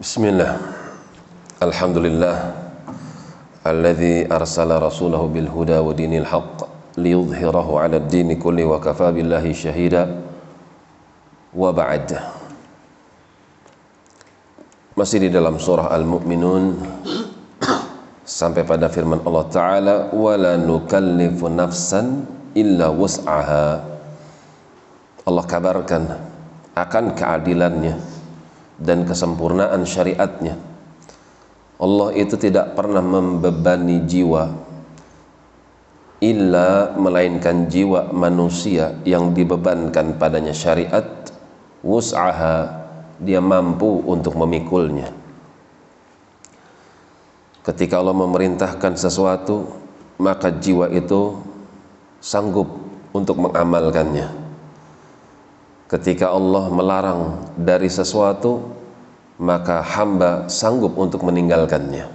بسم الله الحمد لله الذي أرسل رسوله بالهدى ودين الحق ليظهره على الدين كله وكفى بالله شهيدا وبعد masih di dalam surah Al-Mu'minun sampai pada firman Allah Ta'ala wala nukallifu nafsan illa wus'aha Allah kabarkan akan keadilannya dan kesempurnaan syariatnya. Allah itu tidak pernah membebani jiwa illa melainkan jiwa manusia yang dibebankan padanya syariat wus'aha dia mampu untuk memikulnya. Ketika Allah memerintahkan sesuatu maka jiwa itu sanggup untuk mengamalkannya ketika Allah melarang dari sesuatu maka hamba sanggup untuk meninggalkannya.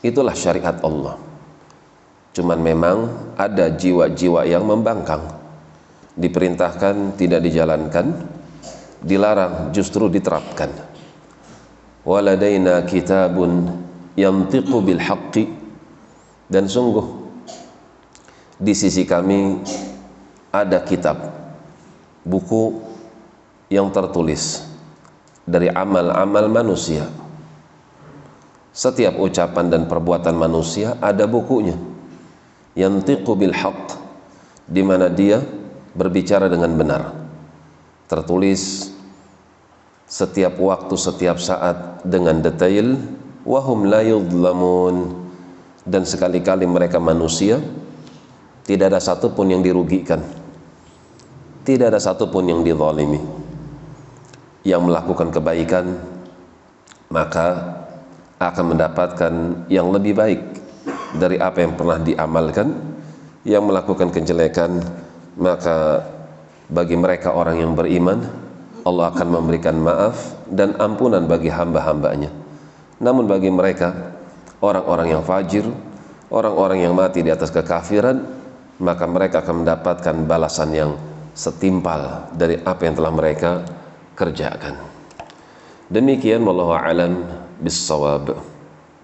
Itulah syariat Allah. Cuman memang ada jiwa-jiwa yang membangkang. Diperintahkan tidak dijalankan dilarang justru diterapkan. Waladaina kitabun yantiqu bil haqqi. Dan sungguh di sisi kami ada kitab buku yang tertulis dari amal-amal manusia. Setiap ucapan dan perbuatan manusia ada bukunya. Yantiqu bil haqq di mana dia berbicara dengan benar. Tertulis setiap waktu setiap saat dengan detail. Wahum la yudlamun. Dan sekali-kali mereka manusia tidak ada satupun yang dirugikan tidak ada satupun yang dizalimi. Yang melakukan kebaikan maka akan mendapatkan yang lebih baik dari apa yang pernah diamalkan. Yang melakukan kejelekan maka bagi mereka orang yang beriman Allah akan memberikan maaf dan ampunan bagi hamba-hambanya. Namun bagi mereka orang-orang yang fajir orang-orang yang mati di atas kekafiran maka mereka akan mendapatkan balasan yang setimpal dari apa yang telah mereka kerjakan. Demikian wallahu alam bissawab